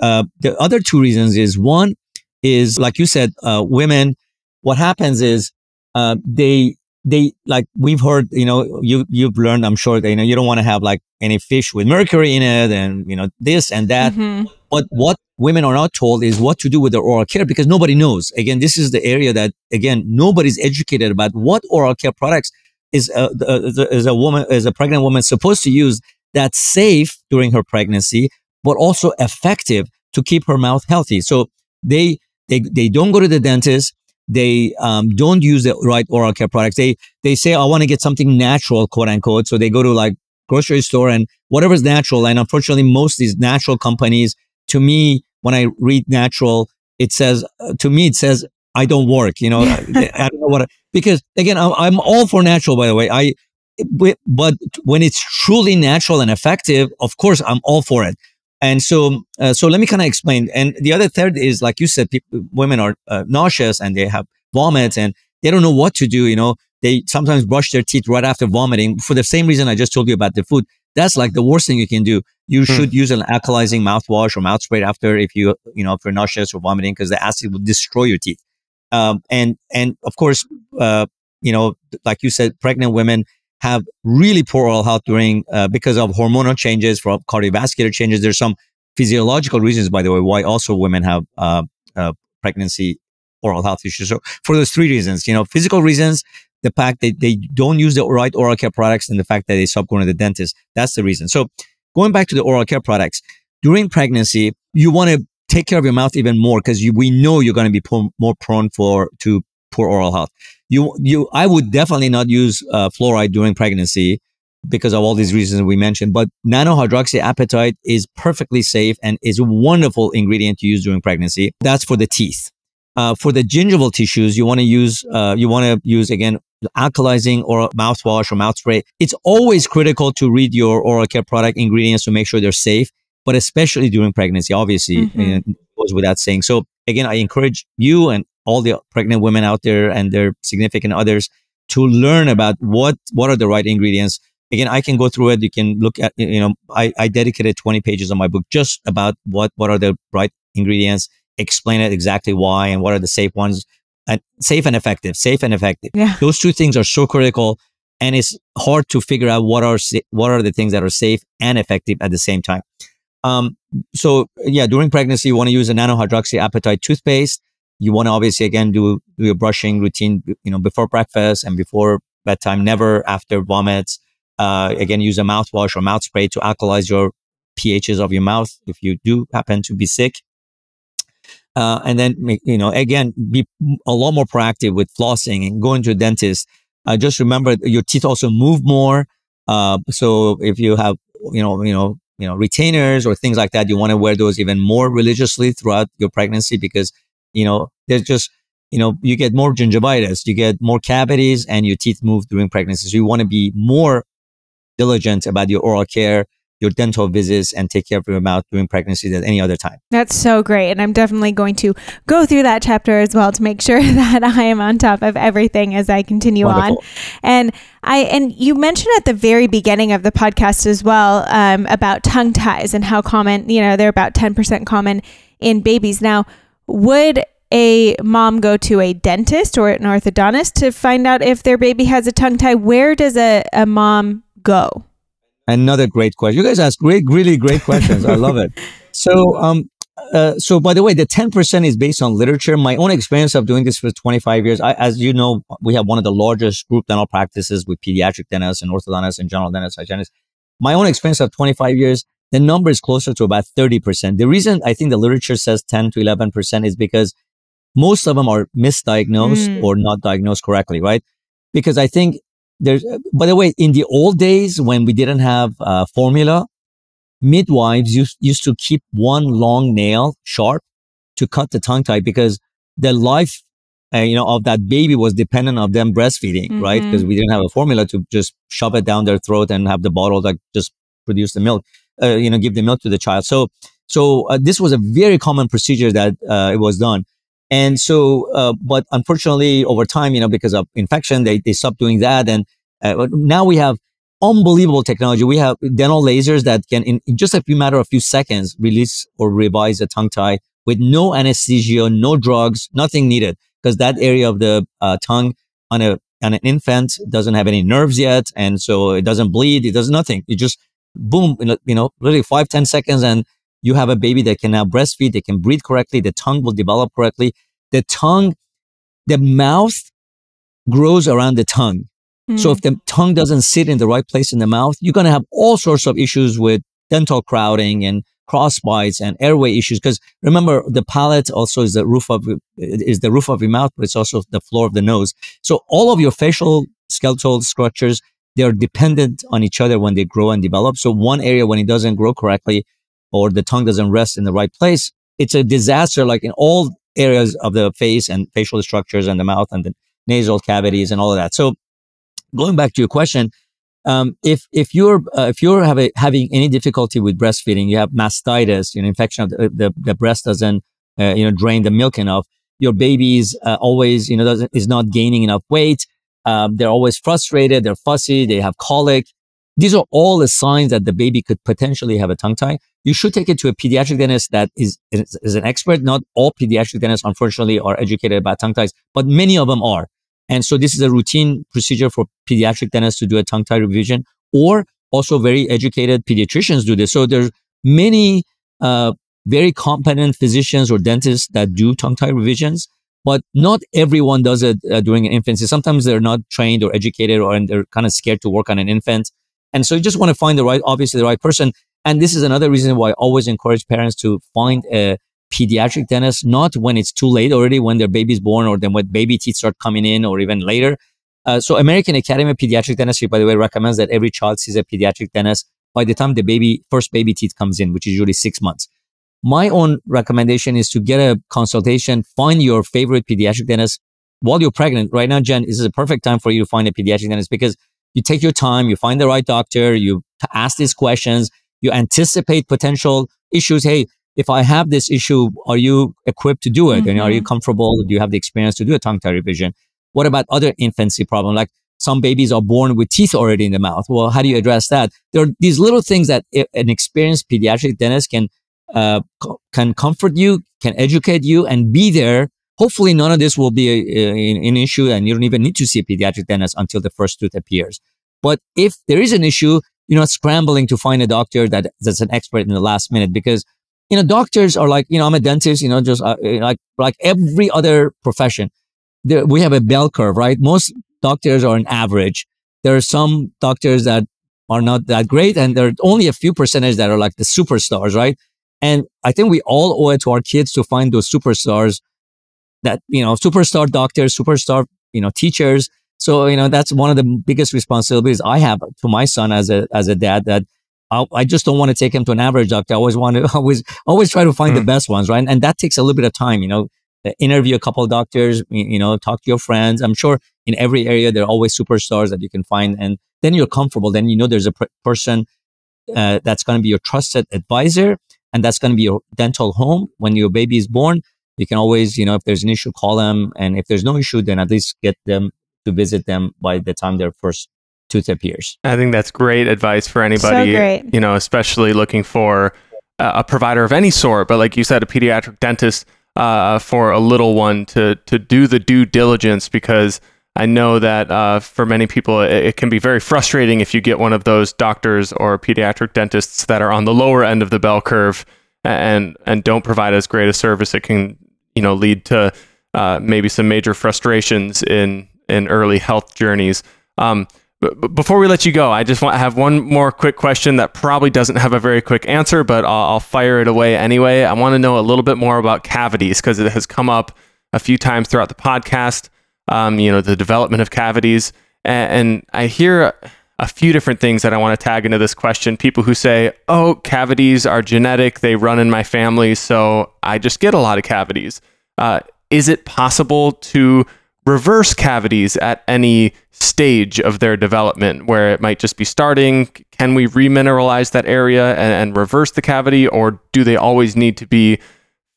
Speaker 3: uh, the other two reasons is one is like you said, uh, women. What happens is uh, they they like we've heard, you know, you you've learned, I'm sure that you know you don't want to have like any fish with mercury in it, and you know this and that. Mm-hmm. But what women are not told is what to do with their oral care because nobody knows. Again, this is the area that again nobody's educated about what oral care products is a, is a woman is a pregnant woman supposed to use that's safe during her pregnancy, but also effective to keep her mouth healthy. So they they they don't go to the dentist they um, don't use the right oral care products. They they say I want to get something natural, quote unquote. So they go to like grocery store and whatever's natural. And unfortunately, most these natural companies, to me, when I read natural, it says uh, to me it says I don't work. You know, I, (laughs) I, don't know what because again I'm, I'm all for natural. By the way, I but when it's truly natural and effective, of course I'm all for it. And so, uh, so let me kind of explain. And the other third is, like you said, people, women are uh, nauseous and they have vomits and they don't know what to do. You know, they sometimes brush their teeth right after vomiting for the same reason I just told you about the food. That's like the worst thing you can do. You hmm. should use an alkalizing mouthwash or mouth spray after if you, you know, if you're nauseous or vomiting because the acid will destroy your teeth. Um, and, and of course, uh, you know, like you said, pregnant women have really poor oral health during uh, because of hormonal changes, from cardiovascular changes. There's some physiological reasons, by the way, why also women have uh, uh, pregnancy oral health issues. So for those three reasons, you know, physical reasons, the fact that they don't use the right oral care products, and the fact that they stop going to the dentist. That's the reason. So going back to the oral care products during pregnancy, you want to take care of your mouth even more because we know you're going to be more prone for to poor oral health you you I would definitely not use uh, fluoride during pregnancy because of all these reasons we mentioned. But nanohydroxyapatite is perfectly safe and is a wonderful ingredient to use during pregnancy. That's for the teeth. Uh, for the gingival tissues, you want to use uh, you want to use again alkalizing or mouthwash or mouth spray. It's always critical to read your oral care product ingredients to make sure they're safe, but especially during pregnancy, obviously, mm-hmm. goes without saying. So again, I encourage you and all the pregnant women out there and their significant others to learn about what what are the right ingredients again i can go through it you can look at you know i, I dedicated 20 pages of my book just about what what are the right ingredients explain it exactly why and what are the safe ones and safe and effective safe and effective
Speaker 1: yeah.
Speaker 3: those two things are so critical and it's hard to figure out what are what are the things that are safe and effective at the same time um, so yeah during pregnancy you want to use a nanohydroxyapatite toothpaste you want to obviously again do, do your brushing routine, you know, before breakfast and before bedtime, never after vomits. Uh, again, use a mouthwash or mouth spray to alkalize your pHs of your mouth if you do happen to be sick. Uh, and then, you know, again, be a lot more proactive with flossing and going to a dentist. Uh, just remember your teeth also move more. Uh, so if you have, you know, you know, you know, retainers or things like that, you want to wear those even more religiously throughout your pregnancy because you know, there's just, you know, you get more gingivitis, you get more cavities and your teeth move during pregnancy. So you want to be more diligent about your oral care, your dental visits and take care of your mouth during pregnancy than any other time.
Speaker 1: That's so great. And I'm definitely going to go through that chapter as well to make (laughs) sure that I am on top of everything as I continue Wonderful. on. And I and you mentioned at the very beginning of the podcast as well um, about tongue ties and how common, you know, they're about 10% common in babies. Now, would a mom go to a dentist or an orthodontist to find out if their baby has a tongue tie? Where does a, a mom go?
Speaker 3: Another great question. You guys ask great, really great questions. I love it. (laughs) So, um, uh, so by the way, the 10% is based on literature. My own experience of doing this for 25 years. I, as you know, we have one of the largest group dental practices with pediatric dentists and orthodontists and general dentists, hygienists. My own experience of 25 years, the number is closer to about 30%. The reason I think the literature says 10 to 11% is because most of them are misdiagnosed mm. or not diagnosed correctly, right? Because I think there's, by the way, in the old days when we didn't have uh, formula, midwives used, used to keep one long nail sharp to cut the tongue tie because the life uh, you know of that baby was dependent of them breastfeeding mm-hmm. right because we didn't have a formula to just shove it down their throat and have the bottle that just produce the milk uh, you know give the milk to the child. So so uh, this was a very common procedure that uh, it was done and so uh, but unfortunately over time you know because of infection they, they stopped doing that and uh, now we have unbelievable technology. We have dental lasers that can, in, in, just a few matter of few seconds, release or revise a tongue tie with no anesthesia, no drugs, nothing needed, because that area of the uh, tongue on a on an infant doesn't have any nerves yet, and so it doesn't bleed. It does nothing. It just boom, you know, really five ten seconds, and you have a baby that can now breastfeed. They can breathe correctly. The tongue will develop correctly. The tongue, the mouth grows around the tongue. So if hmm. the tongue doesn't sit in the right place in the mouth, you're going to have all sorts of issues with dental crowding and cross bites and airway issues. Because remember, the palate also is the roof of is the roof of your mouth, but it's also the floor of the nose. So all of your facial skeletal structures they are dependent on each other when they grow and develop. So one area when it doesn't grow correctly or the tongue doesn't rest in the right place, it's a disaster. Like in all areas of the face and facial structures and the mouth and the nasal cavities and all of that. So going back to your question, um, if if you're uh, if you're a, having any difficulty with breastfeeding, you have mastitis, you know, infection of the, the, the breast doesn't uh, you know drain the milk enough. Your baby's uh, always you know doesn't is not gaining enough weight. Um, they're always frustrated. They're fussy. They have colic. These are all the signs that the baby could potentially have a tongue tie. You should take it to a pediatric dentist that is, is, is an expert. Not all pediatric dentists, unfortunately, are educated about tongue ties, but many of them are. And so this is a routine procedure for pediatric dentists to do a tongue tie revision or also very educated pediatricians do this. So there's many, uh, very competent physicians or dentists that do tongue tie revisions, but not everyone does it uh, during an infancy. Sometimes they're not trained or educated or and they're kind of scared to work on an infant. And so you just want to find the right, obviously the right person. And this is another reason why I always encourage parents to find a pediatric dentist, not when it's too late already, when their baby's born or then when baby teeth start coming in or even later. Uh, so American Academy of Pediatric Dentistry, by the way, recommends that every child sees a pediatric dentist by the time the baby, first baby teeth comes in, which is usually six months. My own recommendation is to get a consultation, find your favorite pediatric dentist while you're pregnant. Right now, Jen, this is a perfect time for you to find a pediatric dentist because you take your time, you find the right doctor, you ask these questions, you anticipate potential issues. Hey, if I have this issue, are you equipped to do it? Mm-hmm. And are you mm-hmm. comfortable? Do you have the experience to do a tongue tie revision? What about other infancy problem? Like some babies are born with teeth already in the mouth. Well, how do you address that? There are these little things that an experienced pediatric dentist can, uh, can comfort you, can educate you and be there. Hopefully none of this will be a, a, an issue and you don't even need to see a pediatric dentist until the first tooth appears. But if there is an issue, you're not scrambling to find a doctor that, that's an expert in the last minute because you know, doctors are like, you know, I'm a dentist, you know, just uh, like, like every other profession. There, we have a bell curve, right? Most doctors are an average. There are some doctors that are not that great. And there are only a few percentage that are like the superstars, right? And I think we all owe it to our kids to find those superstars that, you know, superstar doctors, superstar, you know, teachers. So, you know, that's one of the biggest responsibilities I have to my son as a, as a dad that i i just don't want to take him to an average doctor. I always want to (laughs) always always try to find mm. the hmm. best ones, right? And that takes a little bit of time. You know, interview a couple of doctors. You know, talk to your friends. I'm sure in every area there are always superstars that you can find, and then you're comfortable. Then you know there's a pr- person uh, that's going to be your trusted advisor, and that's going to be your dental home when your baby is born. You can always, you know, if there's an issue, call them, and if there's no issue, then at least get them to visit them by the time they're first tooth appears.
Speaker 2: I think that's great advice for anybody, so you know, especially looking for a provider of any sort. But like you said, a pediatric dentist, uh, for a little one to to do the due diligence because I know that uh, for many people it, it, can be very frustrating if you get one of those doctors or pediatric dentists that are on the lower end of the bell curve and and don't provide as great a service. It can you know lead to uh, maybe some major frustrations in in early health journeys. Um, but before we let you go, I just want to have one more quick question that probably doesn't have a very quick answer, but I'll, I'll fire it away anyway. I want to know a little bit more about cavities because it has come up a few times throughout the podcast. Um, you know, the development of cavities, and, and I hear a few different things that I want to tag into this question. People who say, "Oh, cavities are genetic; they run in my family, so I just get a lot of cavities." Uh, is it possible to reverse cavities at any stage of their development where it might just be starting? Can we remineralize that area and, and reverse the cavity, or do they always need to be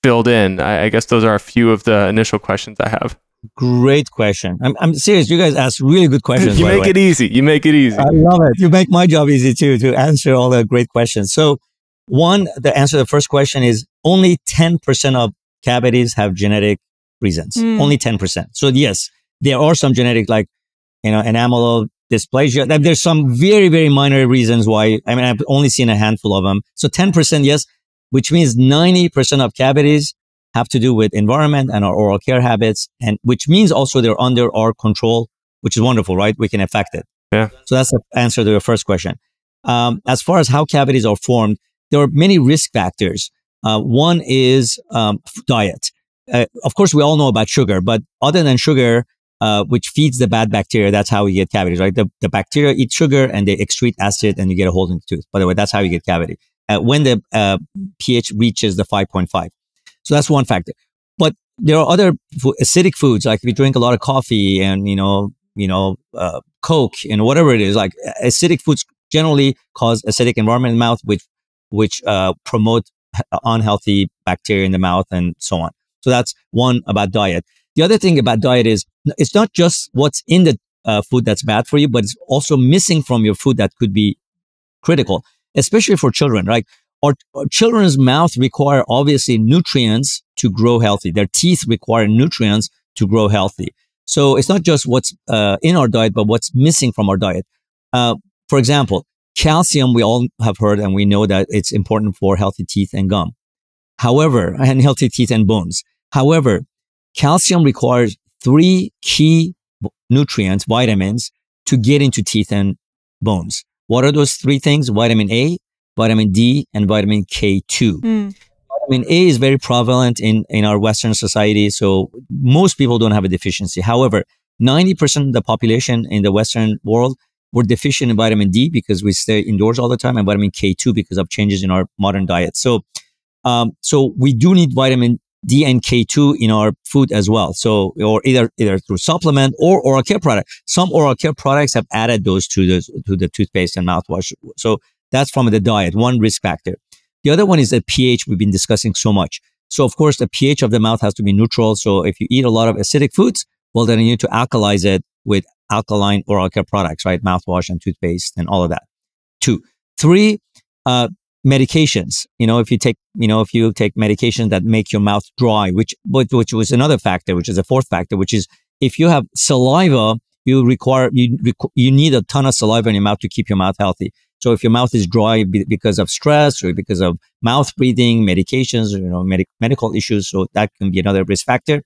Speaker 2: filled in? I, I, guess those are a few of the initial questions I have.
Speaker 3: Great question. I'm, I'm serious. You guys ask really good questions.
Speaker 2: you make it easy. You make it easy. I
Speaker 3: love it. You make my job easy too to answer all the great questions. So, one, the answer to the first question is only 10% of cavities have genetic reasons. Mm. Only 10%. So yes, there are some genetic like, you know, enamel dysplasia. There's some very, very minor reasons why. I mean, I've only seen a handful of them. So 10%, yes, which means 90% of cavities have to do with environment and our oral care habits. And which means also they're under our control, which is wonderful, right? We can affect it.
Speaker 2: Yeah.
Speaker 3: So that's the answer to your first question. Um, as far as how cavities are formed, there are many risk factors. Uh, one is um, diet uh, of course, we all know about sugar, but other than sugar, uh, which feeds the bad bacteria, that's how we get cavities, right? The, the bacteria eat sugar and they excrete acid and you get a hole in the tooth. By the way, that's how you get cavity. Uh, when the uh, pH reaches the 5.5. So that's one factor. But there are other acidic foods, like if you drink a lot of coffee and, you know, you know, uh, Coke and whatever it is, like acidic foods generally cause acidic environment in the mouth, which, which, uh, promote unhealthy bacteria in the mouth and so on. So that's one about diet. The other thing about diet is it's not just what's in the uh, food that's bad for you, but it's also missing from your food that could be critical, especially for children, right? Our, our, children's mouth require obviously nutrients to grow healthy. Their teeth require nutrients to grow healthy. So it's not just what's uh, in our diet, but what's missing from our diet. Uh, for example, calcium, we all have heard and we know that it's important for healthy teeth and gum. However, (laughs) and healthy teeth and bones. However, calcium requires three key nutrients, vitamins, to get into teeth and bones. What are those three things? Vitamin A, vitamin D, and vitamin K2. Mm. Vitamin A is very prevalent in, in our Western society, so most people don't have a deficiency. However, 90% of the population in the Western world were deficient in vitamin D because we stay indoors all the time and vitamin K2 because of changes in our modern diet. So, um, so we do need vitamin D and K2 in our food as well. So, or either, either through supplement or oral care product. Some oral care products have added those to the, to the toothpaste and mouthwash. So that's from the diet, one risk factor. The other one is the pH we've been discussing so much. So of course, the pH of the mouth has to be neutral. So if you eat a lot of acidic foods, well, then you need to alkalize it with alkaline oral care products, right? Mouthwash and toothpaste and all of that. Two, three, uh, medications. You know, if you take, you know, if you take medications that make your mouth dry, which, which was another factor, which is a fourth factor, which is if you have saliva, you require, you, you need a ton of saliva in your mouth to keep your mouth healthy. So if your mouth is dry because of stress or because of mouth breathing, medications, you know, med- medical issues, so that can be another risk factor.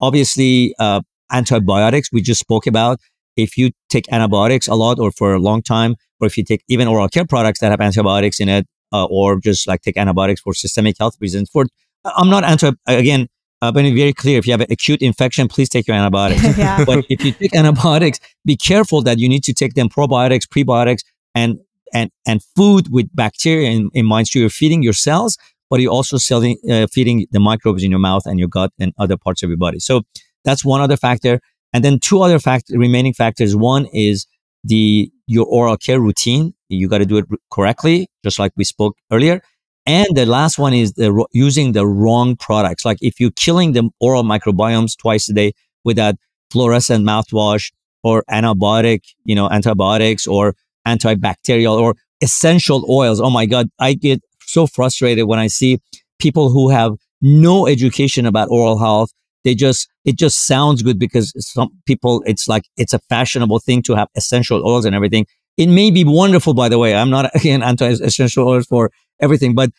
Speaker 3: Obviously, uh, antibiotics we just spoke about. If you take antibiotics a lot or for a long time, or if you take even oral care products that have antibiotics in it, uh, or just like take antibiotics for systemic health reasons. For I'm not anti again. Uh, but very clear, if you have an acute infection, please take your antibiotics. (laughs) yeah. But if you take antibiotics, be careful that you need to take them probiotics, prebiotics, and and and food with bacteria in, in mind. So you're feeding your cells, but you're also selling, uh, feeding the microbes in your mouth and your gut and other parts of your body. So that's one other factor. And then two other fact remaining factors. One is the your oral care routine. You got to do it correctly, just like we spoke earlier. And the last one is the using the wrong products. Like if you're killing the oral microbiomes twice a day with that fluorescent mouthwash or antibiotic, you know, antibiotics or antibacterial or essential oils. Oh my God. I get so frustrated when I see people who have no education about oral health. They just, it just sounds good because some people, it's like, it's a fashionable thing to have essential oils and everything. It may be wonderful, by the way. I'm not, (laughs) again, anti essential oils for everything, but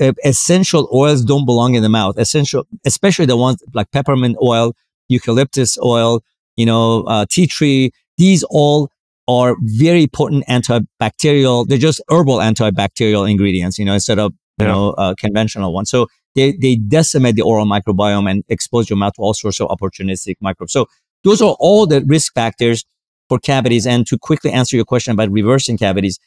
Speaker 3: uh, essential oils don't belong in the mouth. Essential, especially the ones like peppermint oil, eucalyptus oil, you know, uh, tea tree. These all are very potent antibacterial. They're just herbal antibacterial ingredients, you know, instead of, you yeah. know, uh, conventional ones. So they, they decimate the oral microbiome and expose your mouth to all sorts of opportunistic microbes. So those are all the risk factors for cavities. And to quickly answer your question about reversing cavities,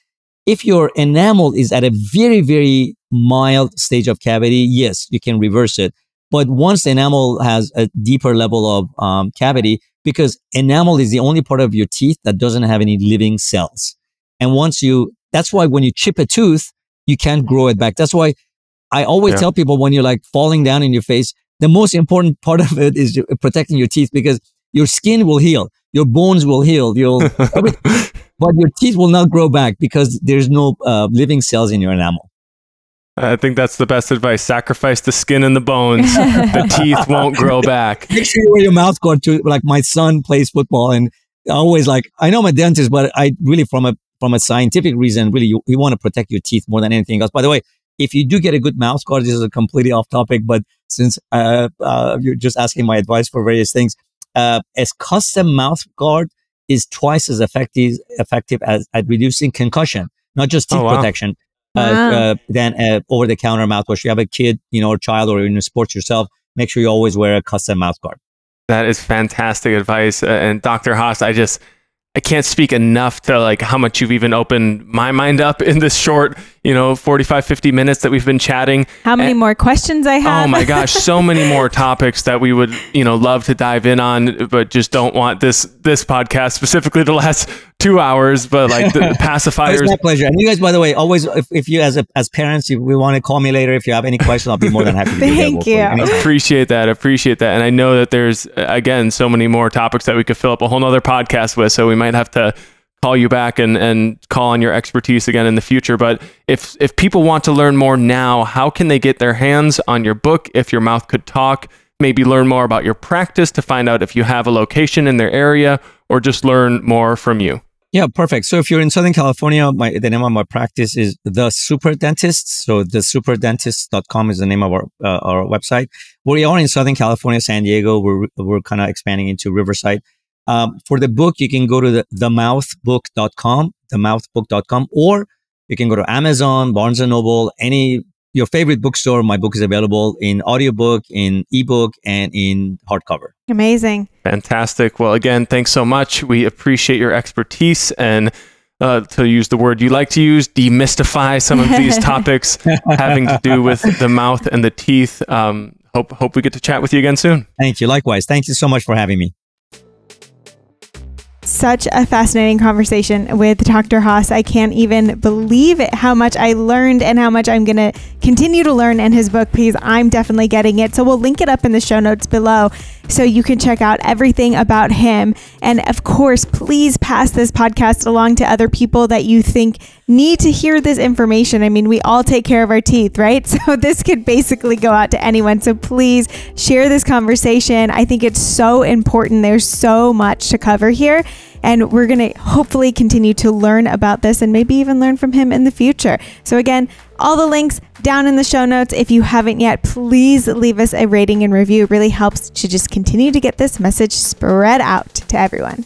Speaker 3: if your enamel is at a very, very mild stage of cavity, yes, you can reverse it. But once the enamel has a deeper level of um, cavity, because enamel is the only part of your teeth that doesn't have any living cells. And once you, that's why when you chip a tooth, you can't grow it back. That's why I always yeah. tell people when you're like falling down in your face, the most important part of it is protecting your teeth because your skin will heal, your bones will heal, you'll, (laughs) but your teeth will not grow back because there's no uh, living cells in your enamel.
Speaker 2: I think that's the best advice. Sacrifice the skin and the bones. the (laughs) teeth won't grow back.
Speaker 3: Make sure you wear your mouth guard too. Like my son plays football and always like, I know I'm a dentist, but I really from a, from a scientific reason, really you, you want to protect your teeth more than anything else. By the way, if you do get a good mouth guard, this is a completely off topic, but since uh, uh, you're just asking my advice for various things, uh, a custom mouth guard is twice as effective effective as at reducing concussion, not just teeth oh, wow. protection wow. uh, than uh, over the counter mouthwash. You have a kid, you know, or child, or in sports yourself. Make sure you always wear a custom mouth guard.
Speaker 2: That is fantastic advice. Uh, and Dr. Hoss, I just I can't speak enough to like how much you've even opened my mind up in this short, you know, 45, 50 minutes that we've been chatting.
Speaker 1: How many and, more questions I have?
Speaker 2: Oh my gosh, so (laughs) many more topics that we would, you know, love to dive in on, but just don't want this this podcast specifically to last two hours, but like the (laughs) pacifiers.
Speaker 3: it's my pleasure. And you guys, by the way, always, if, if you as a, as parents, if we want to call me later, if you have any questions, I'll be more than happy to
Speaker 1: Thank you.
Speaker 2: Appreciate that. Appreciate that. And I know that there's, again, so many more topics that we could fill up a whole nother podcast with. So we might have to call you back and, and call on your expertise again in the future. But if, if people want to learn more now, how can they get their hands on your book, If Your Mouth Could Talk? Maybe learn more about your practice to find out if you have a location in their area or just learn more from you.
Speaker 3: Yeah, perfect. So if you're in Southern California, my, the name of my practice is The Super Dentist. So the superdentist.com is the name of our, uh, our website. We are in Southern California, San Diego. We're, we're kind of expanding into Riverside. Um, for the book, you can go to the themouthbook.com, themouthbook.com, or you can go to Amazon, Barnes and Noble, any your favorite bookstore. My book is available in audiobook, in ebook, and in hardcover.
Speaker 1: Amazing.
Speaker 2: Fantastic. Well, again, thanks so much. We appreciate your expertise and uh, to use the word you like to use, demystify some of these (laughs) topics having to do with the mouth and the teeth. Um, hope hope we get to chat with you again soon.
Speaker 3: Thank you. Likewise. Thank you so much for having me
Speaker 1: such a fascinating conversation with Dr. Hoss. I can't even believe it, how much I learned and how much I'm going to continue to learn in his book because I'm definitely getting it. So we'll link it up in the show notes below so you can check out everything about him. And of course, please pass this podcast along to other people that you think need to hear this information. I mean, we all take care of our teeth, right? (laughs) So this could basically go out to anyone. So please share this conversation. I think it's so important. There's so much to cover here. And we're going to hopefully continue to learn about this and maybe even learn from him in the future. So, again, all the links down in the show notes. If you haven't yet, please leave us a rating and review. It really helps to just continue to get this message spread out to everyone.